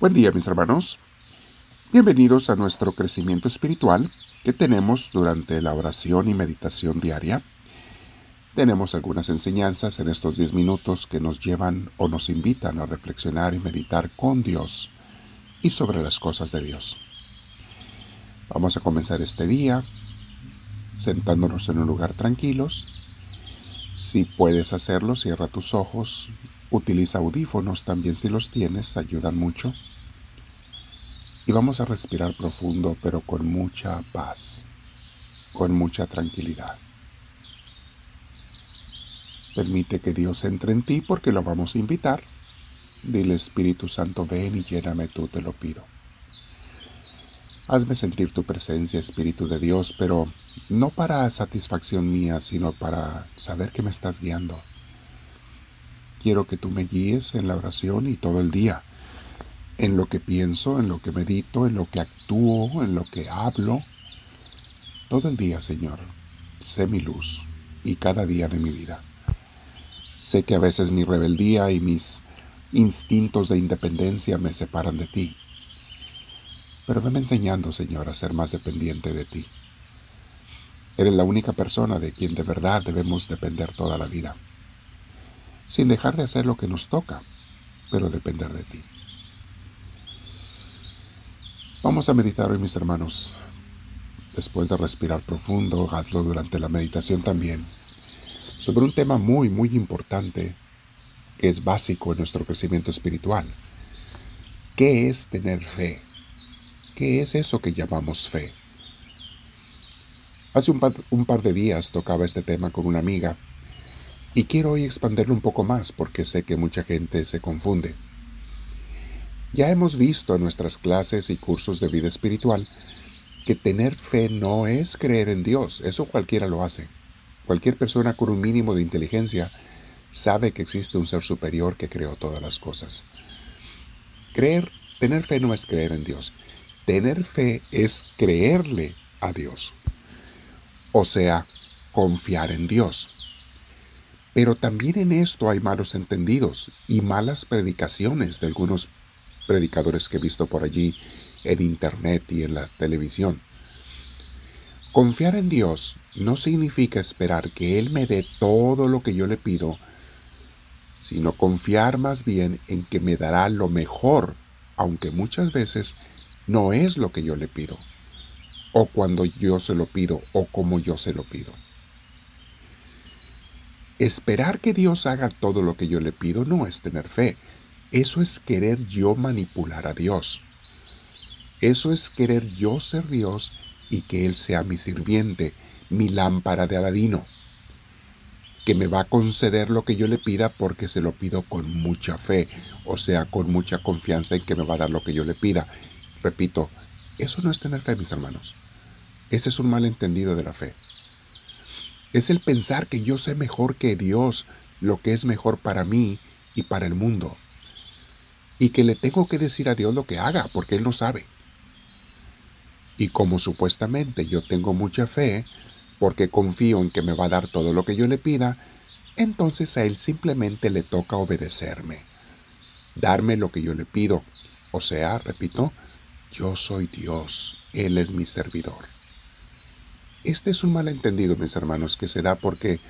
Buen día mis hermanos. Bienvenidos a nuestro crecimiento espiritual que tenemos durante la oración y meditación diaria. Tenemos algunas enseñanzas en estos 10 minutos que nos llevan o nos invitan a reflexionar y meditar con Dios y sobre las cosas de Dios. Vamos a comenzar este día sentándonos en un lugar tranquilos. Si puedes hacerlo, cierra tus ojos, utiliza audífonos también si los tienes, ayudan mucho y vamos a respirar profundo, pero con mucha paz, con mucha tranquilidad. Permite que Dios entre en ti porque lo vamos a invitar. Dile Espíritu Santo, ven y lléname tú, te lo pido. Hazme sentir tu presencia, Espíritu de Dios, pero no para satisfacción mía, sino para saber que me estás guiando. Quiero que tú me guíes en la oración y todo el día en lo que pienso, en lo que medito, en lo que actúo, en lo que hablo. Todo el día, Señor, sé mi luz y cada día de mi vida. Sé que a veces mi rebeldía y mis instintos de independencia me separan de ti. Pero veme enseñando, Señor, a ser más dependiente de ti. Eres la única persona de quien de verdad debemos depender toda la vida, sin dejar de hacer lo que nos toca, pero depender de ti. Vamos a meditar hoy, mis hermanos. Después de respirar profundo, hazlo durante la meditación también, sobre un tema muy, muy importante que es básico en nuestro crecimiento espiritual. ¿Qué es tener fe? ¿Qué es eso que llamamos fe? Hace un par, un par de días tocaba este tema con una amiga y quiero hoy expanderlo un poco más porque sé que mucha gente se confunde. Ya hemos visto en nuestras clases y cursos de vida espiritual que tener fe no es creer en Dios, eso cualquiera lo hace. Cualquier persona con un mínimo de inteligencia sabe que existe un ser superior que creó todas las cosas. Creer, tener fe no es creer en Dios. Tener fe es creerle a Dios. O sea, confiar en Dios. Pero también en esto hay malos entendidos y malas predicaciones de algunos predicadores que he visto por allí en internet y en la televisión. Confiar en Dios no significa esperar que Él me dé todo lo que yo le pido, sino confiar más bien en que me dará lo mejor, aunque muchas veces no es lo que yo le pido, o cuando yo se lo pido, o como yo se lo pido. Esperar que Dios haga todo lo que yo le pido no es tener fe, eso es querer yo manipular a Dios. Eso es querer yo ser Dios y que Él sea mi sirviente, mi lámpara de Aladino, que me va a conceder lo que yo le pida porque se lo pido con mucha fe, o sea, con mucha confianza en que me va a dar lo que yo le pida. Repito, eso no es tener fe, mis hermanos. Ese es un malentendido de la fe. Es el pensar que yo sé mejor que Dios lo que es mejor para mí y para el mundo y que le tengo que decir a Dios lo que haga, porque Él no sabe. Y como supuestamente yo tengo mucha fe, porque confío en que me va a dar todo lo que yo le pida, entonces a Él simplemente le toca obedecerme, darme lo que yo le pido. O sea, repito, yo soy Dios, Él es mi servidor. Este es un malentendido, mis hermanos, que se da porque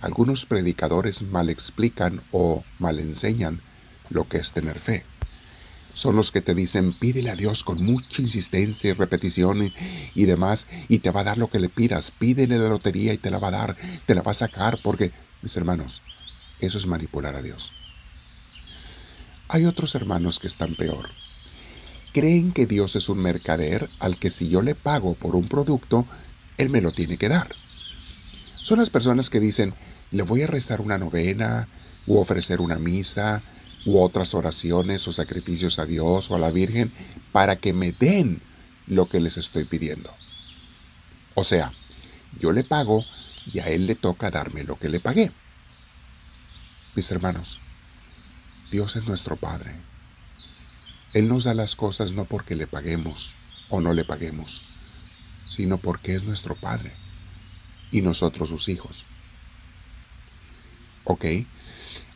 algunos predicadores mal explican o mal enseñan lo que es tener fe son los que te dicen pídele a Dios con mucha insistencia y repetición y, demás y te va a dar lo que le pidas. Pídele la lotería y te la va a dar, te la va a sacar porque, mis hermanos, eso es manipular a Dios. Hay otros hermanos que están peor. Creen que Dios es un mercader al que si yo le pago por un producto, Él me lo tiene que dar. Son las personas que dicen, le voy a rezar una novena u ofrecer una misa, u otras oraciones o sacrificios a Dios o a la Virgen para que me den lo que les estoy pidiendo. O sea, yo le pago y a Él le toca darme lo que le pagué. Mis hermanos, Dios es nuestro Padre. Él nos da las cosas no porque le paguemos o no le paguemos, sino porque es nuestro Padre y nosotros sus hijos. ¿Ok?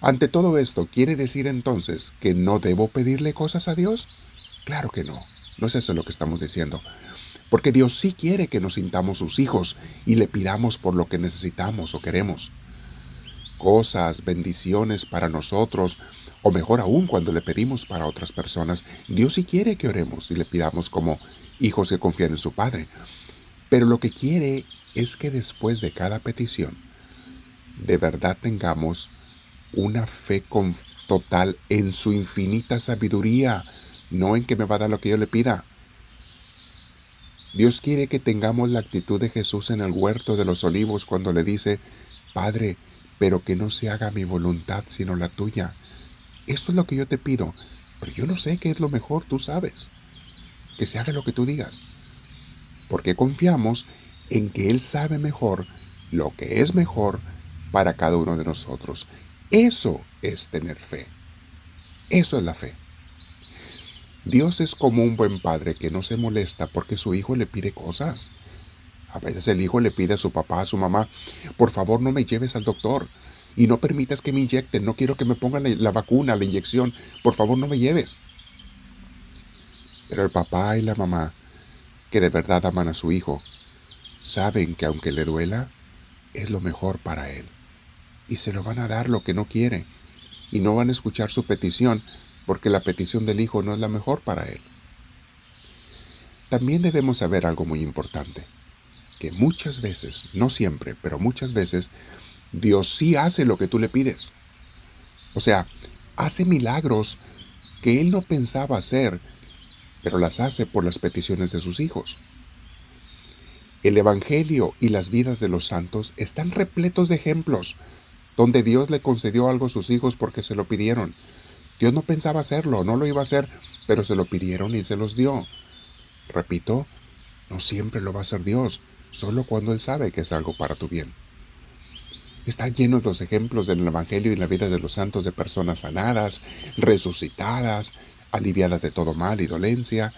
Ante todo esto, ¿quiere decir entonces que no debo pedirle cosas a Dios? Claro que no. No es eso lo que estamos diciendo. Porque Dios sí quiere que nos sintamos sus hijos y le pidamos por lo que necesitamos o queremos. Cosas, bendiciones para nosotros, o mejor aún cuando le pedimos para otras personas, Dios sí quiere que oremos y le pidamos como hijos que confían en su Padre. Pero lo que quiere es que después de cada petición, de verdad tengamos una fe total en su infinita sabiduría, no en que me va a dar lo que yo le pida. Dios quiere que tengamos la actitud de Jesús en el huerto de los olivos cuando le dice, Padre, pero que no se haga mi voluntad sino la tuya. Esto es lo que yo te pido, pero yo no sé qué es lo mejor, tú sabes. Que se haga lo que tú digas. Porque confiamos en que Él sabe mejor lo que es mejor para cada uno de nosotros. Eso es tener fe. Eso es la fe. Dios es como un buen padre que no se molesta porque su hijo le pide cosas. A veces el hijo le pide a su papá, a su mamá, por favor no me lleves al doctor y no permitas que me inyecten, no quiero que me pongan la, vacuna, la inyección, por favor no me lleves. Pero el papá y la mamá, que de verdad aman a su hijo, saben que aunque le duela, es lo mejor para él. Y se lo van a dar lo que no quiere. Y no van a escuchar su petición porque la petición del hijo no es la mejor para él. También debemos saber algo muy importante, que muchas veces, no siempre, pero muchas veces, Dios sí hace lo que tú le pides. O sea, hace milagros que Él no pensaba hacer, pero las hace por las peticiones de sus hijos. El Evangelio y las vidas de los santos están repletos de ejemplos donde Dios le concedió algo a sus hijos porque se lo pidieron. Dios no pensaba hacerlo, no lo iba a hacer, pero se lo pidieron y se los dio. Repito, no siempre lo va a hacer Dios, solo cuando Él sabe que es algo para tu bien. Están llenos los ejemplos del Evangelio y la vida de los santos de personas sanadas, resucitadas, aliviadas de todo mal y dolencia,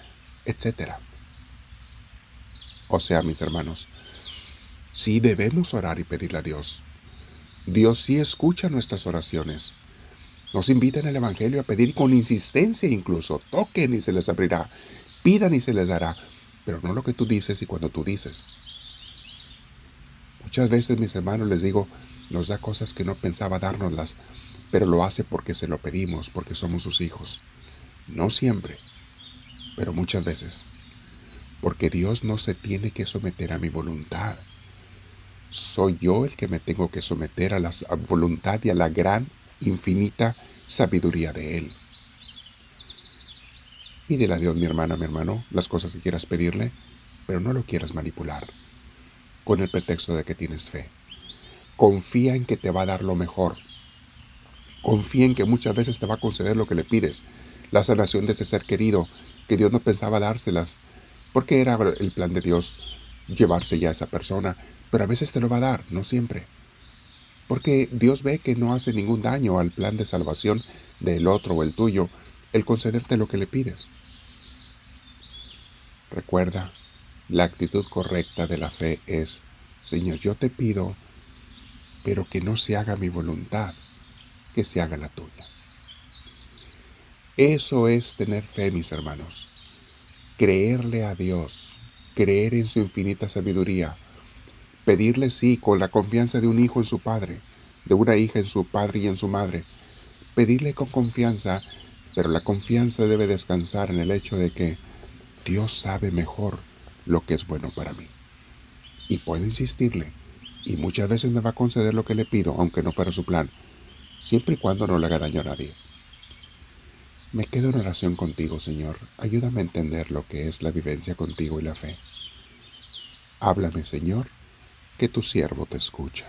etc. O sea, mis hermanos, sí debemos orar y pedirle a Dios. Dios sí escucha nuestras oraciones. Nos invita en el Evangelio a pedir con insistencia incluso. Toquen y se les abrirá. Pidan y se les dará. Pero no lo que tú dices y cuando tú dices. Muchas veces, mis hermanos, les digo, nos da cosas que no pensaba dárnoslas, pero lo hace porque se lo pedimos, porque somos sus hijos. No siempre, pero muchas veces porque Dios no se tiene que someter a mi voluntad. Soy yo el que me tengo que someter a la voluntad y a la gran, infinita sabiduría de Él. Pídele a Dios, mi hermana, mi hermano, las cosas que quieras pedirle, pero no lo quieras manipular con el pretexto de que tienes fe. Confía en que te va a dar lo mejor. Confía en que muchas veces te va a conceder lo que le pides, la sanación de ese ser querido que Dios no pensaba dárselas, porque era el plan de Dios llevarse ya a esa persona, pero a veces te lo va a dar, no siempre. Porque Dios ve que no hace ningún daño al plan de salvación del otro o el tuyo, el concederte lo que le pides. Recuerda, la actitud correcta de la fe es, Señor, yo te pido, pero que no se haga mi voluntad, que se haga la tuya. Eso es tener fe, mis hermanos creerle a Dios, creer en su infinita sabiduría, pedirle sí con la confianza de un hijo en su padre, de una hija en su padre y en su madre, pedirle con confianza, pero la confianza debe descansar en el hecho de que Dios sabe mejor lo que es bueno para mí. Y puedo insistirle, y muchas veces me va a conceder lo que le pido, aunque no fuera su plan, siempre y cuando no le haga daño a nadie. Me quedo en oración contigo, Señor. Ayúdame a entender lo que es la vivencia contigo y la fe. Háblame, Señor, que tu siervo te escucha.